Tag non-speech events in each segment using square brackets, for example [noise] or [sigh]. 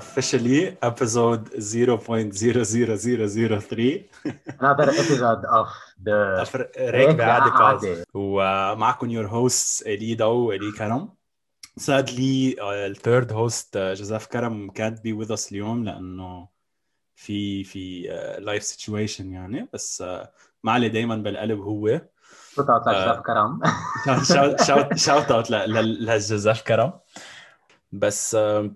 officially episode 0.00003 another episode of the ركبة عادي ومعكم your hosts إلي دو وإلي كرم sadly uh, ال third host جوزيف كرم can't be with us اليوم لأنه في في life uh, situation يعني. بس uh, معلي دايما بالقلب هو. shout out لجوزيف كرم. shout out لجوزيف كرم. بس uh,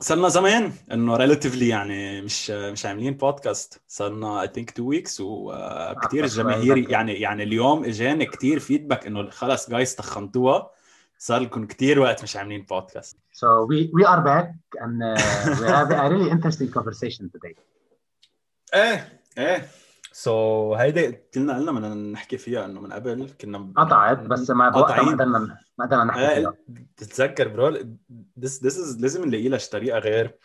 صرنا زمان انه relatively يعني مش مش عاملين بودكاست صرنا I think two weeks وكثير الجماهير يعني يعني اليوم اجاني كثير feedback انه خلص جايز تخنتوها. صار لكم كثير وقت مش عاملين podcast So we we are back and uh, we have a really interesting conversation today. [laughs] إيه إيه. so so, هيدي قلنا قلنا بدنا نحكي فيها إنه من قبل كنا قطعت بس ما بوقتها ما قدرنا ما قدرنا نحكي فيها. تتذكر bro this this لازم نلاقي لها طريقة غير.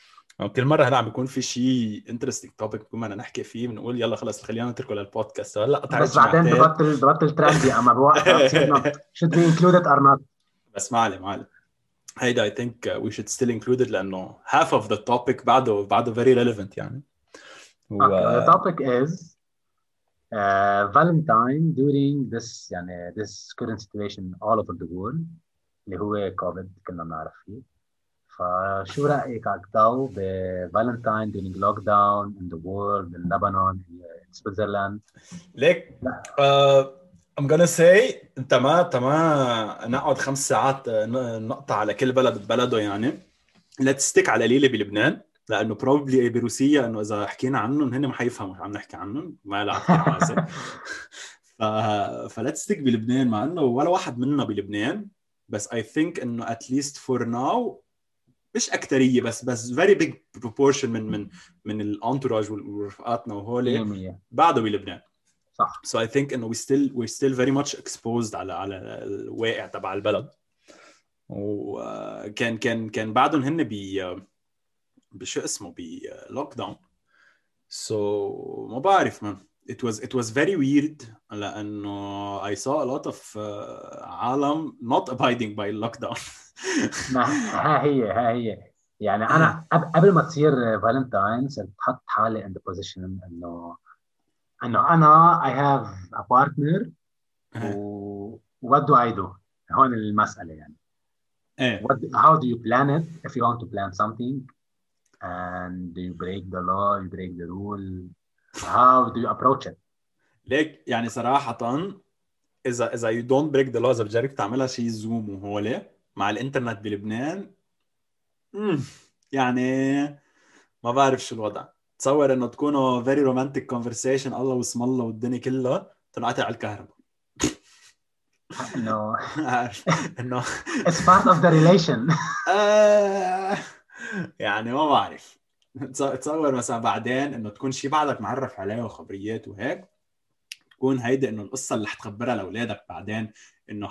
كل مرة هلا عم بيكون في شيء interesting topic بكون بدنا نحكي فيه بنقول يلا خلص خلينا نتركه للبودكاست هلا قطعت بس بعدين ببطل ببطل trendy أما بوقتها should be included or not. بس ما عليه ما عليه. هيدا I think we should still include it لأنه half of the topic بعده بعده very relevant يعني. و... okay, the topic is Valentine during this يعني this current situation all over the world اللي هو كوفيد كنا بنعرف فيه. فشو رأيك أكتر ب Valentine during lockdown in the world in لبنان Switzerland ليك آه، I'm gonna say انت ما انت ما نقعد خمس ساعات آه، نقطع على كل بلد ببلده يعني. لا نستك على لي بلبنان. لأنه probably بروسيا إنه إذا حكينا عنهم هن ما حيفهموا عم نحكي عنهم. ما لا [laughs] ف ف let's stick بلبنان مع إنه ولا واحد منا بلبنان. بس I think إنه at least for now مش اكثريه بس بس very big proportion من من من ال entourage ورفقاتنا وهول بعده بلبنان. صح. so I think إنه we still we still very much exposed على على الواقع تبع البلد. وكان كان كان بعدهم هن بي بشو اسمه ب lockdown سو ما بعرف من it was it was very weird لأنه I saw a lot of uh, عالم not abiding by lockdown ها هي ها هي يعني أنا قبل ما تصير فالنتاين صرت بحط حالي in the position انه انه أنا I have a partner و what do I do هون المساله يعني إيه what, how do you plan it if you want to plan something and you break the law you break the rule. How do you approach it? ليك يعني صراحة إذا إذا you don't break the law إذا بتجرب تعملها شيء زوم وهولي مع الإنترنت بلبنان. يعني ما بعرف شو الوضع. تصور إنه تكونوا very romantic conversation الله واسم الله والدنيا كلها تنقطع على الكهرباء. [laughs] انه إنه it's part of the relation. [laughs] [laughs] يعني ما بعرف. تصور مثلا بعدين إنه تكون شي بعدك معرف عليه وخبريات وهيك تكون هيدي إنه القصة اللي حتخبرها لأولادك بعدين إنه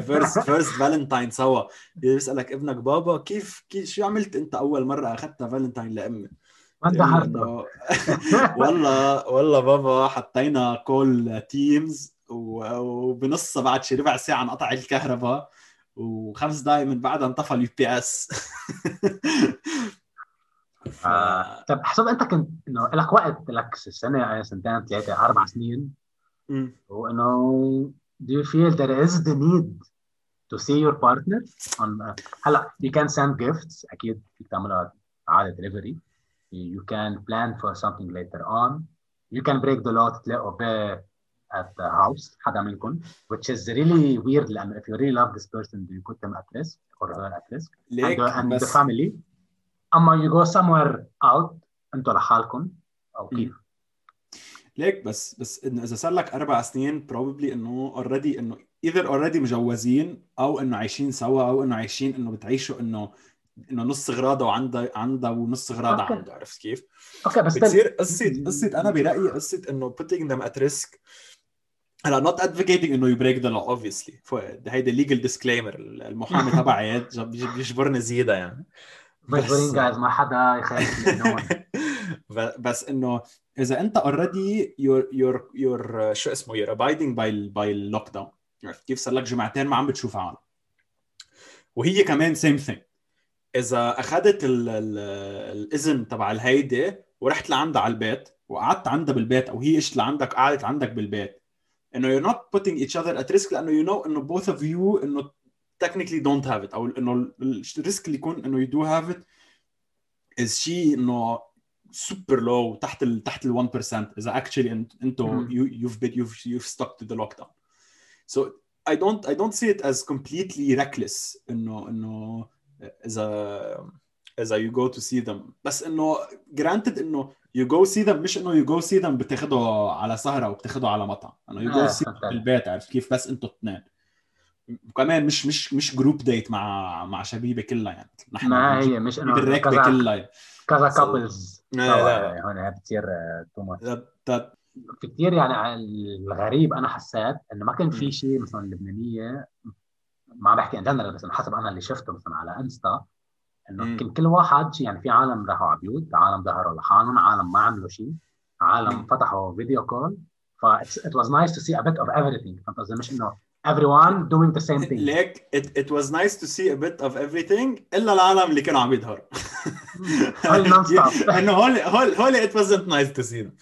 first first Valentine سوا. بيسالك ابنك بابا كيف كيف شو عملت أنت أول مرة أخذتها فالنتاين لأمي؟ ما [laughs] والله والله بابا حطينا call Teams وبنصها بعد شي ربع ساعة انقطع الكهرباء. وخمس دقائق من بعدها انطفى ال UPS ف... طب حسب انت كنت انه لك وقت لك سنه سنتين ثلاثة أربع سنين وانه do you feel there is the need to see your partner on هلا you can send gifts أكيد فيك تعملها عاده delivery you can plan for something later on you can break the law تلاقوا at the house حدا منكم which is really weird. لأنه if you really love this person do you put them at risk or her at risk. ليك and, and بس the family أما you go somewhere out أنتوا لحالكم أو كيف ليك بس بس انه إذا صار لك أربع سنين probably إنه already إنه اذا already مجوزين أو إنه عايشين سوا أو إنه عايشين إنه بتعيشوا انه إنه نص غراضة وعندها عندها ونص غراضه عنده. عرفت كيف؟ okay بس بتصير قصه قصة أنا برأيي قصة إنه putting them at risk هلا not advocating انه you break the law obviously. هيدا legal disclaimer المحامي تبعي [laughs] جاب- بيجبرني زيادة يعني. مجبورين جايز ما حدا يخاف [laughs] بس إنه إذا أنت already you're you're you're شو اسمه you're abiding by by ال lockdown عرفت؟ كيف صار لك جمعتين ما عم بتشوف عالم وهي كمان same thing إذا أخذت ال ال الإذن تبع الهيدي ورحت لعندها على البيت وقعدت عندها بالبيت أو هي إجت لعندك قعدت عندك بالبيت انه you're not putting each other at risk لانه you know انه both of you انه technically don't have it او انه الريسك اللي يكون انه you do have it is شيء انه سوبر لو تحت ال تحت ال 1% اذا actually انتم you, you've been you've you've stuck to the lockdown so I don't I don't see it as completely reckless انه انه اذا اذا you go to see them بس انه granted انه you go see them مش إنه you go see them بتاخده على سهرة وبتاخده على مطعم. انه you go آه، see them بالبيت عرفت كيف؟ بس أنتوا اثنين وكمان مش مش مش group date مع مع شبيبه كلها يعني. نحن ما هي مش انه بالركبه كلها كذا couples لا لا هون بتصير too much في كثير يعني الغريب أنا حسيت إنه ما كان في شيء مثلا لبنانية ما بحكي in general بس حسب أنا اللي شفته مثلا على Insta إنه كل كل واحد يعني في عالم راحوا على بيوت عالم ظهروا لحالهم عالم ما عملوا شيء عالم فتحوا video call ف it was nice to see a bit of everything. فهمت قصدي مش إنه everyone doing the same thing. ليك it, it was nice to see a bit of everything إلا العالم اللي كانوا عم يظهروا. [laughs] إنه هول هول هول it wasn't nice to see them.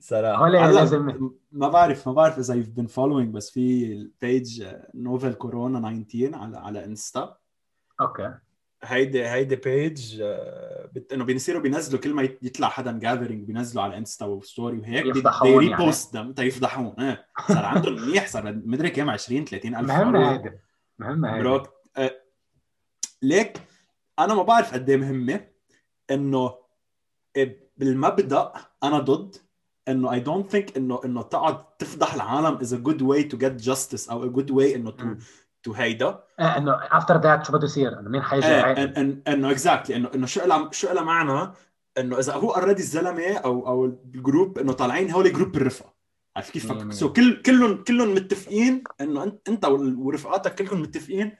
صراحة. هول لازم ما بعرف ما بعرف إذا you've been following بس في ال page novel corona 19 على على Insta okay هيدي هيدي page آه، بت... إنه بيصيروا بينزلوا كل ما يطلع حدا gathering بينزلوا على Insta و story وهيك يفضحون يعني. repost them تيفضحون إيه. صار عندهم منيح صار مدري كم 20 30 ألف مهمة هيدي. مهمة هيدي. بروك آه... ليك أنا ما بعرف قد إيه مهمة إنه بالمبدأ أنا ضد إنه I don't think إنه إنه تقعد تفضح العالم is a good way to get justice أو a good way إنه to to هيدا إيه إنه after that شو بده يصير؟ إنه مين حيجي إيه إنه exactly إنه إنه شو لها شو لها معنى إنه إذا هو already الزلمة أو أو ال group إنه طالعين هول group الرفقة. عرفت كيف. so كل كلهم كلهم متفقين إنه انت أنت ورفقاتك كلكم متفقين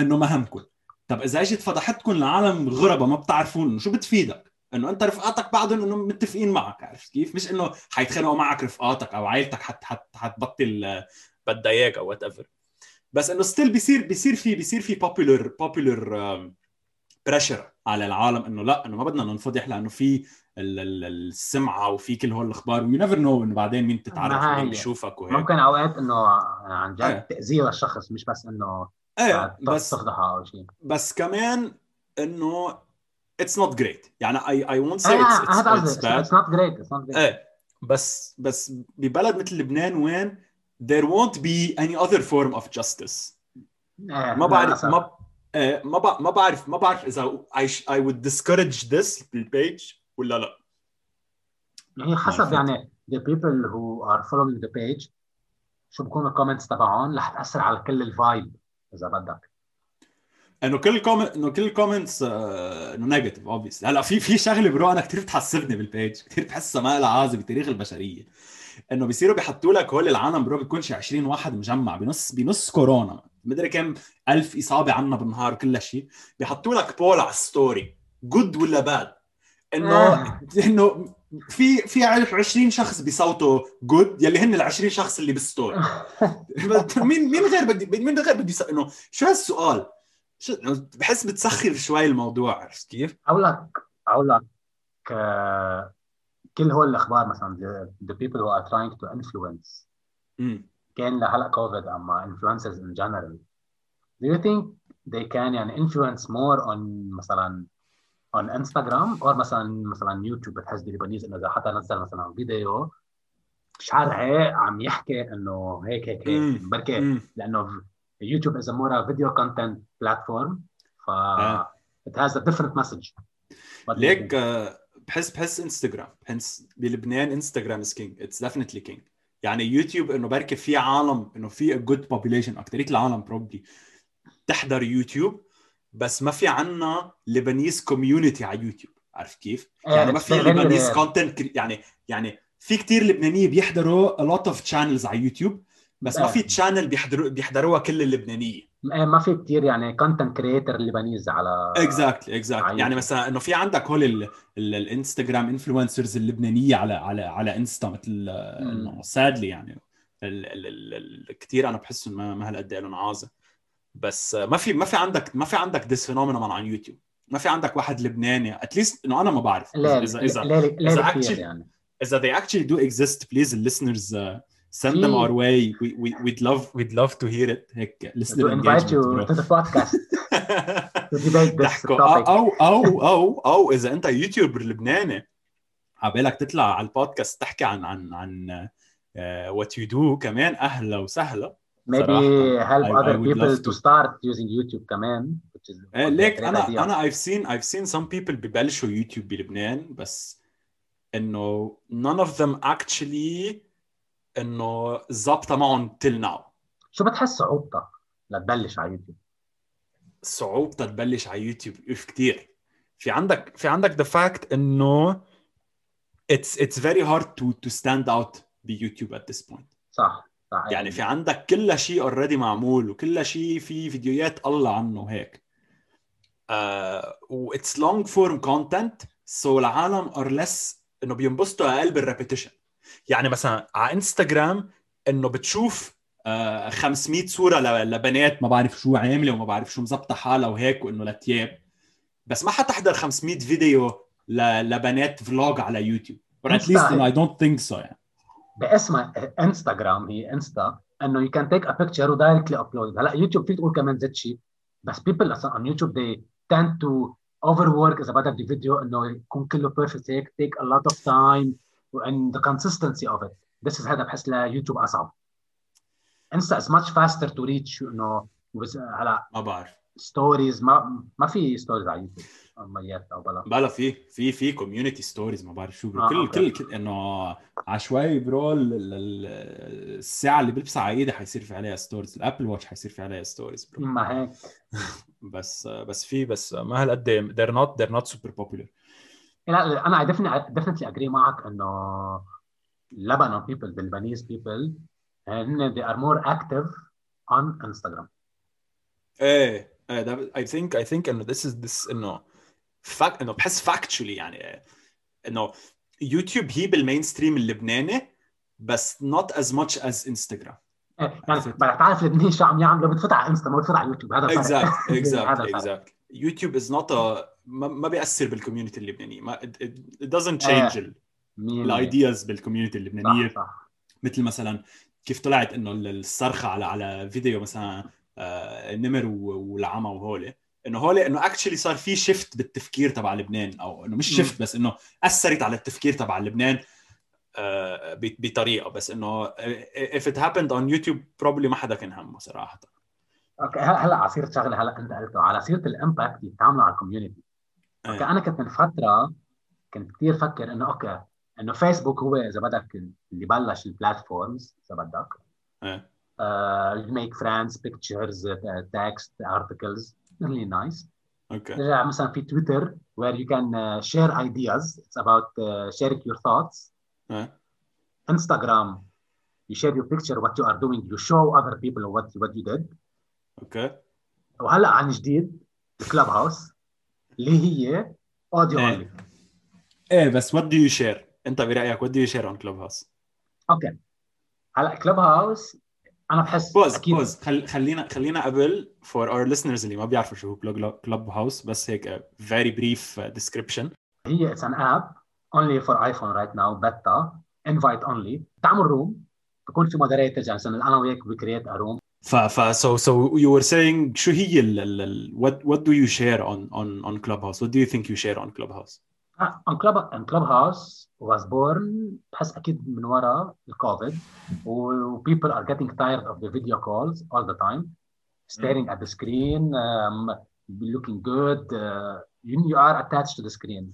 إنه ما همكم. طب إذا إجت فضحتكم لعالم غرباء ما بتعرفون شو بتفيدك؟ إنه أنت رفقاتك بعضهم إنه متفقين معك عرفت كيف؟ مش إنه حيتخانقوا معك رفقاتك أو عائلتك حت حت حتبطل بدها إياك أو whatever بس إنه still بيصير بيصير في بيصير في popular popular pressure على العالم إنه لا إنه ما بدنا ننفضح لأنه في السمعة وفي كل هول الأخبار. و you never know إنه بعدين مين تتعرف ومين بيشوفك وهيك. ممكن أوقات إنه عن جد إيه. تاذيه للشخص مش بس إنه إيه بس تفضحها أو شيء. بس كمان إنه it's not great يعني I I won't say it's it's not great it's not great إيه بس بس ببلد مثل لبنان وين there won't be any other form of justice. ما بعرف ما ما ما بعرف ما بعرف إذا I, I would discourage this بال page ولا لا. يعني حسب يعني the people who are following the page شو بكون ال comments تبعهم. رح تأثر على كل ال vibe إذا بدك. انه كل comment انه كل ال comments آه، انه negative obviously هلأ في في شغلة bro أنا كثير بتحسبني بال page كثير بحسها ما لها عازه بتاريخ البشرية. انه بيصيروا بيحطوا لك هول العالم bro بيكون شي 20 واحد مجمع بنص بنص كورونا مدري كم ألف إصابة عنا بالنهار كل شيء بيحطوا لك poll على ال story good ولا bad إنه آه. [laughs] إنه في في 20 شخص بيصوتوا good يلي هن ال 20 شخص اللي بال story مين مين غير بدي مين غير بدي إنه شو هالسؤال؟ شو بحس بتسخر شوي الموضوع عرفت كيف؟ أقول لك أقول لك كل هول الاخبار مثلا the, the people who are trying to influence mm. كان لهلا كوفيد اما influencers in general do you think they can يعني influence more on مثلا on Instagram or مثلا مثلا يوتيوب بتحس ب Lebanese انه اذا حدا نزل مثلا فيديو شعر عم يحكي انه هيك هيك هيك بركي لأنه YouTube is a more a video content platform ف it has a different message ليك بحس بحس انستغرام بحس بلبنان Instagram is king it's definitely king يعني يوتيوب إنه بركي في عالم إنه في good population اكثريه العالم probably تحضر يوتيوب بس ما في عنا Lebanese community على يوتيوب عارف كيف؟ يعني ما في Lebanese content يعني يعني في كتير لبنانيه بيحضروا a lot of channels على يوتيوب بس ما في channel بيحضروا بيحضروها كل اللبنانية. ما في كثير يعني content creator Lebanese على exactly exactly يعني مثلا إنه في عندك هول ال Instagram influencers اللبنانية على على على انستا مثل إنه sadly يعني كثير أنا بحس ما ما هالقد لهم عازة. بس ما في ما في عندك ما في عندك this phenomenon على يوتيوب ما في عندك واحد لبناني. at least إنه أنا ما بعرف. لا اذا اذا إذا, إذا actually, يعني. إذا they actually do exist please listeners uh, send them our way we, we, we'd love we'd love to hear it هيك listener to invite you bro. to the podcast to debate this topic أو أو أو أو اذا انت YouTuber لبناني عبالك تطلع على البودكاست تحكي عن عن عن what you do كمان أهلا وسهلا maybe help I, other I people to. start using YouTube كمان which is uh, ليك أنا idea. أنا I've seen I've seen some people ببلشوا يوتيوب بلبنان بس انه none of them actually إنه ظابطه معهم till now. شو بتحس صعوبتها لتبلش على يوتيوب؟ صعوبتها تبلش على يوتيوب اف كثير في عندك في عندك the fact إنه it's it's very hard to to stand out بيوتيوب at this point. صح صح. يعني في عندك كل شيء already معمول وكل شيء في فيديوهات الله عنه هيك. uh, what's long form content so العالم are less إنه بينبسطوا أقل بال repetition يعني مثلا على إنستغرام إنه بتشوف آه 500 صورة لبنات ما بعرف شو عاملة وما بعرف شو مزبطة حالها وهيك وإنه لتياب. بس ما حتحضر 500 فيديو لبنات vlog على يوتيوب. Or at least I don't think so يعني. باسمها إنستغرام هي إنستا إنه you can take a picture و directly upload هلأ يوتيوب فيك تقول كمان زيت شيء بس people أصلا on يوتيوب they tend to overwork إذا بدك بفيديو إنه يكون كله perfect هيك take a lot of time and the consistency of it. This is هذا بحس ليوتيوب أصعب. انستا is much faster to reach انه هلا ما بعرف. stories ما ما في stories على يوتيوب عمليات أو بلا. بلا في في في community stories ما بعرف شو bro. آه كل كل, كل إنه عشوائي bro الساعة اللي بلبسها على إيدي حيصير في عليها stories ال Apple Watch حيصير في عليها stories bro ما هيك. [laughs] بس بس في بس ما هالقد they're not they're not super popular. لا أنا definitely agree معك إنه لبنان people Lebanese people هن they are more active on Instagram. إيه إيه ده I think I think إنه this is this إنه fact إنه بحس factually يعني إنه يوتيوب هي بال mainstream اللبناني بس not as much as انستغرام يعني بتعرف اللبنانيين شو عم يعملوا بتفوت على انستا ما بتفوت على يوتيوب هذا exactly exactly exactly يوتيوب is not ما, ما بيأثر بال community اللبنانية. ما it, doesn't change ال ideas بال community اللبنانية. صح صح. مثل مثلا كيف طلعت إنه الصرخة على على فيديو مثلا آه نمر والعمى وهولي؟ إنه هول إنه actually صار في shift بالتفكير تبع لبنان. أو إنه مش shift بس إنه أثرت على التفكير تبع لبنان آه بطريقة. بس إنه if it happened on YouTube probably ما حدا كان همه صراحة. okay هلا على سيرة شغلة هلا انت قلته. على سيرة ال impact اللي بتعمله على ال community إيه. okay أنا كنت من فترة كنت كثير فكر إنه okay إنه فيسبوك هو إذا بدك اللي بلش ال platforms إذا بدك. make friends pictures text articles really nice okay. رجع مثلا في تويتر where you can share ideas it's about sharing your thoughts انستغرام you share your picture what you are doing you show other people what what you did okay. وهلأ عن جديد كلوب هاوس اللي هي audio إيه. only إيه بس what do you share أنت برأيك what do you share on كلاب هاوس okay. هلأ كلاب هاوس أنا بحس pause أكيد. pause خل... خلينا خلينا قبل for our listeners اللي ما بيعرفوا شو هو كلوب هاوس بس هيك very brief description هي it's an app only for iPhone right now beta invite only. تعمل روم بكون في مودريترز يعني أنا وياك create a room. ف ف so so you were saying شو هي ال ال what what do you share on on on Clubhouse what do you think you share on Clubhouse on Club on Clubhouse was born بحس اكيد من وراء الكوفيد و people are getting tired of the video calls all the time staring at the screen um, looking good uh, you, you are attached to the screen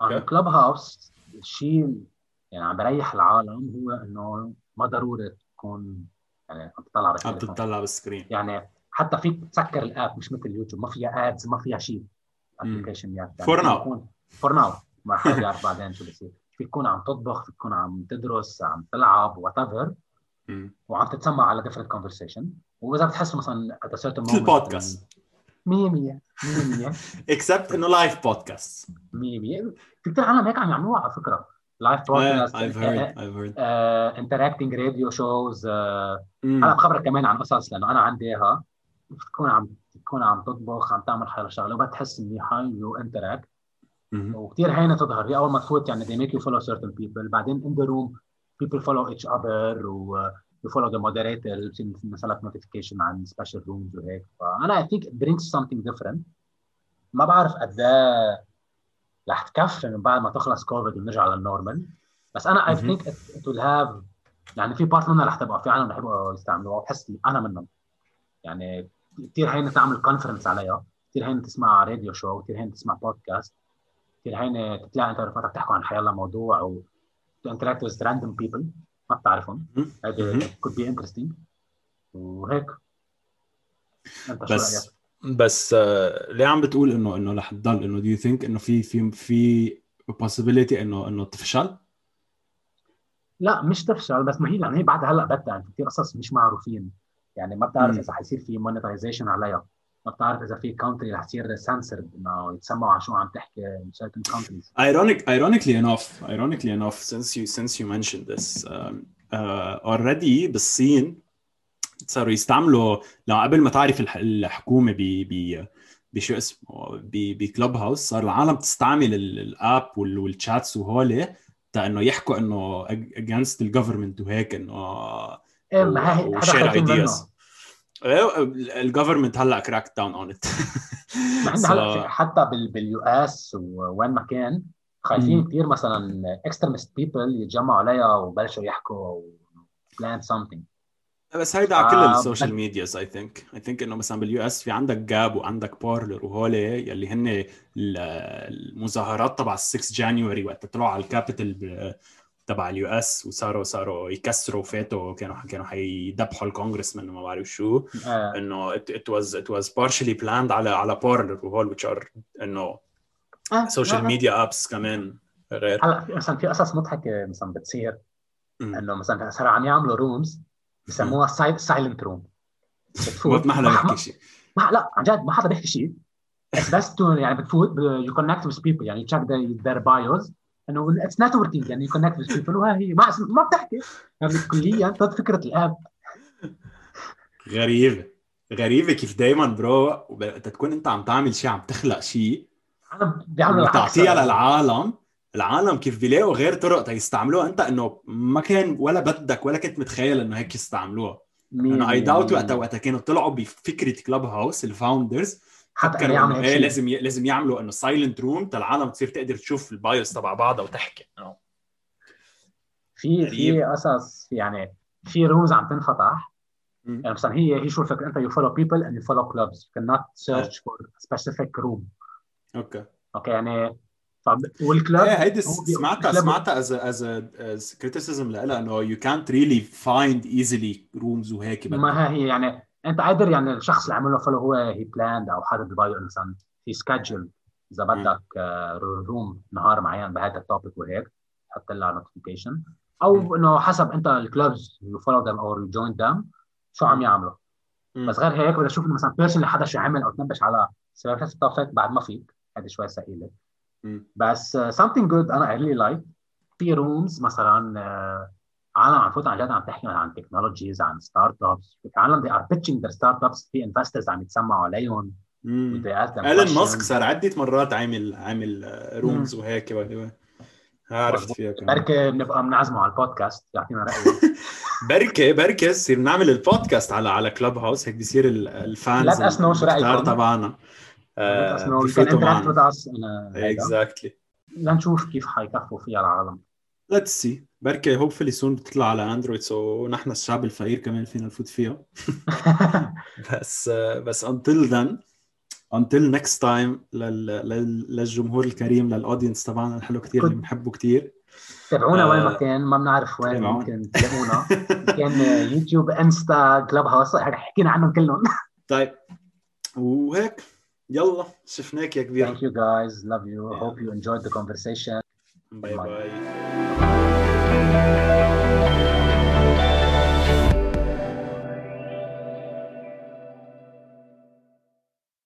okay. on Clubhouse الشيء يعني عم بريح العالم هو انه ما ضروري تكون يعني عم تطلع عم تطلع بال screen. يعني حتى فيك تسكر ال app مش مثل اليوتيوب ما فيها ads ما فيها شيء application يعني for now for now ما حدا بيعرف بعدين شو بصير. فيك تكون عم تطبخ فيك تكون عم تدرس عم تلعب whatever وعم تتسمع على different conversation وإذا بتحس مثلا at certain moment البودكاست 100 100 100 except إنه live podcast 100 100 في كثير عالم هيك عم يعملوها على فكرة. live podcast I've heard I've heard. interacting radio shows هلا بخبرك كمان عن قصص لأنه أنا عندي إياها. تكون عم تكون عم تطبخ عم تعمل حالة شغلة وبتحس منيحه you interact وكثير هينة تظهر. أول ما تفوت يعني they make you follow certain people. بعدين in the room people follow each other و you follow the moderator مثلا notification عن special rooms وهيك. فأنا I think it brings something different. ما بعرف قد إيه رح تكفي من بعد ما تخلص كوفيد ونرجع لل normal. بس أنا think it, it will have يعني في part منها رح تبقى في عالم رح يبقوا يستعملوها وبحس أنا منهم. يعني كثير هين تعمل conference عليها. كثير هين تسمع radio show كثير هين تسمع بودكاست كثير هين تلاقي أنت رفقاتك تحكوا عن حيالله موضوع و to interact with random people. ما بتعرفهم. هذا could be interesting. وهيك. أنت شو بس رأيك؟ بس uh, ليه عم بتقول إنه إنه رح تضل إنه do you think إنه في في في possibility إنه إنه تفشل؟ لا مش تفشل بس ما هي يعني هي بعد هلأ بدها يعني كثير قصص مش معروفين يعني ما بتعرف إذا حيصير في مونيتايزيشن عليها ما بتعرف إذا في country رح تصير سنسرد إنه يتسمعوا عن شو عم تحكي in certain countries. Ironic, ironically enough, ironically enough, since you since you mentioned this, um, uh, already بالصين صاروا يستعملوا لو قبل ما تعرف الحكومة ب ب بشو اسمه ب Clubhouse صار العالم تستعمل ال app وال chats وهول إنه يحكوا إنه against ال government وهيك إنه إيه ما ايدياز الجفرمنت هلأ كراك داون اون ات هلأ حتى باليو إس وين ما كان خايفين كثير مثلا اكستريمست بيبل يتجمعوا عليها وبلشوا يحكوا بلان سمثينج بس هيدا على كل آه، السوشيال ميدياز اي ثينك اي ثينك إنه مثلا باليو إس في عندك جاب وعندك بارلر وهول يلي هن المظاهرات تبع ال 6 جانيوري وقت طلعوا على الكابيتال تبع ال U.S. وصاروا صاروا يكسروا فاتوا كانوا كانوا حيذبحوا الكونغرس من ما بعرف شو. آه. إنه it was it was partially planned على على Parler وهول which are إنه social media apps كمان غير. هلا مثلا في قصص مضحكة مثلا بتصير إنه مثلا صاروا عم يعملوا rooms بسموها silent room ما حدا بيحكي شيء لا عن جد ما حدا بيحكي شيء. بس بس يعني بتفوت you connect with people يعني check their bios إنه it's networking يعني connect with people وها هي ما ما بتحكي. يعني كليا ضد فكرة ال app. غريبة. غريبة كيف دائما bro تكون أنت عم تعمل شيء عم تخلق شيء. أنا بيعملوا تعطيها للعالم. العالم كيف بيلاقوا غير طرق تيستعملوها انت انه ما كان ولا بدك ولا كنت متخيل انه هيك يستعملوها. أنا اي داوت وقتها وقتها كانوا طلعوا بفكرة Clubhouse ال founders حتى يعمل إيه لازم ي... لازم يعملوا إنه silent room العالم تصير تقدر تشوف ال bios تبع بعضها وتحكي. في في قصص يعني في rooms عم تنفتح. يعني مثلا هي هي شو الفكرة؟ انت يو فولو بيبل اند يو فولو كلوبز يو كانت سيرش فور سبيسيفيك روم أوكي. أوكي يعني طب وال club؟ إيه هيدي سمعتها سمعتها as as as criticism لها إنه يو كانت ريلي فايند ايزلي رومز وهيك ما هي يعني أنت قادر يعني الشخص اللي عمل له follow هو هي planned أو حاطط bio مثلا في سكادجول إذا بدك room آه، نهار معين بهذا ال topic وهيك حط لها notification أو إنه حسب أنت ال clubs you follow them أو you join them شو عم يعملوا. بس غير هيك بدي أشوف مثلا person اللي حدا شو عمل أو تنبش على سبب ال topic بعد ما فيك. هذه شوي ثقيله بس something good أنا I really like. في rooms مثلا عالم عم تفوت عن جد عم تحكي عن technologies عن startups عالم they are pitching their startups في investors عم يتسمعوا عليهم. إيلون ماسك صار عدة مرات عامل عامل rooms uh, وهيك. عرفت فيها كمان. بركي بنبقى بنعزمه على البودكاست يعطينا رايه بركي بركي نصير نعمل البودكاست على على Clubhouse هيك بصير ال fans let us know شو رأيكم. تبعنا. Exactly لنشوف كيف حيكفوا فيها العالم. Let's see بركي hopefully soon بتطلع على Android so نحن الشعب الفقير كمان فينا نفوت فيها. [laughs] بس بس until then until next time للجمهور الكريم لل audience تبعنا الحلو كثير اللي بنحبه كثير تابعونا وين ما كان ما بنعرف وين ممكن تلاقونا كان YouTube Insta Clubhouse حكينا عنهم كلهم. طيب وهيك. يلا شفناك يا كبير Thank you guys love you yeah. hope you enjoyed the conversation bye bye, bye.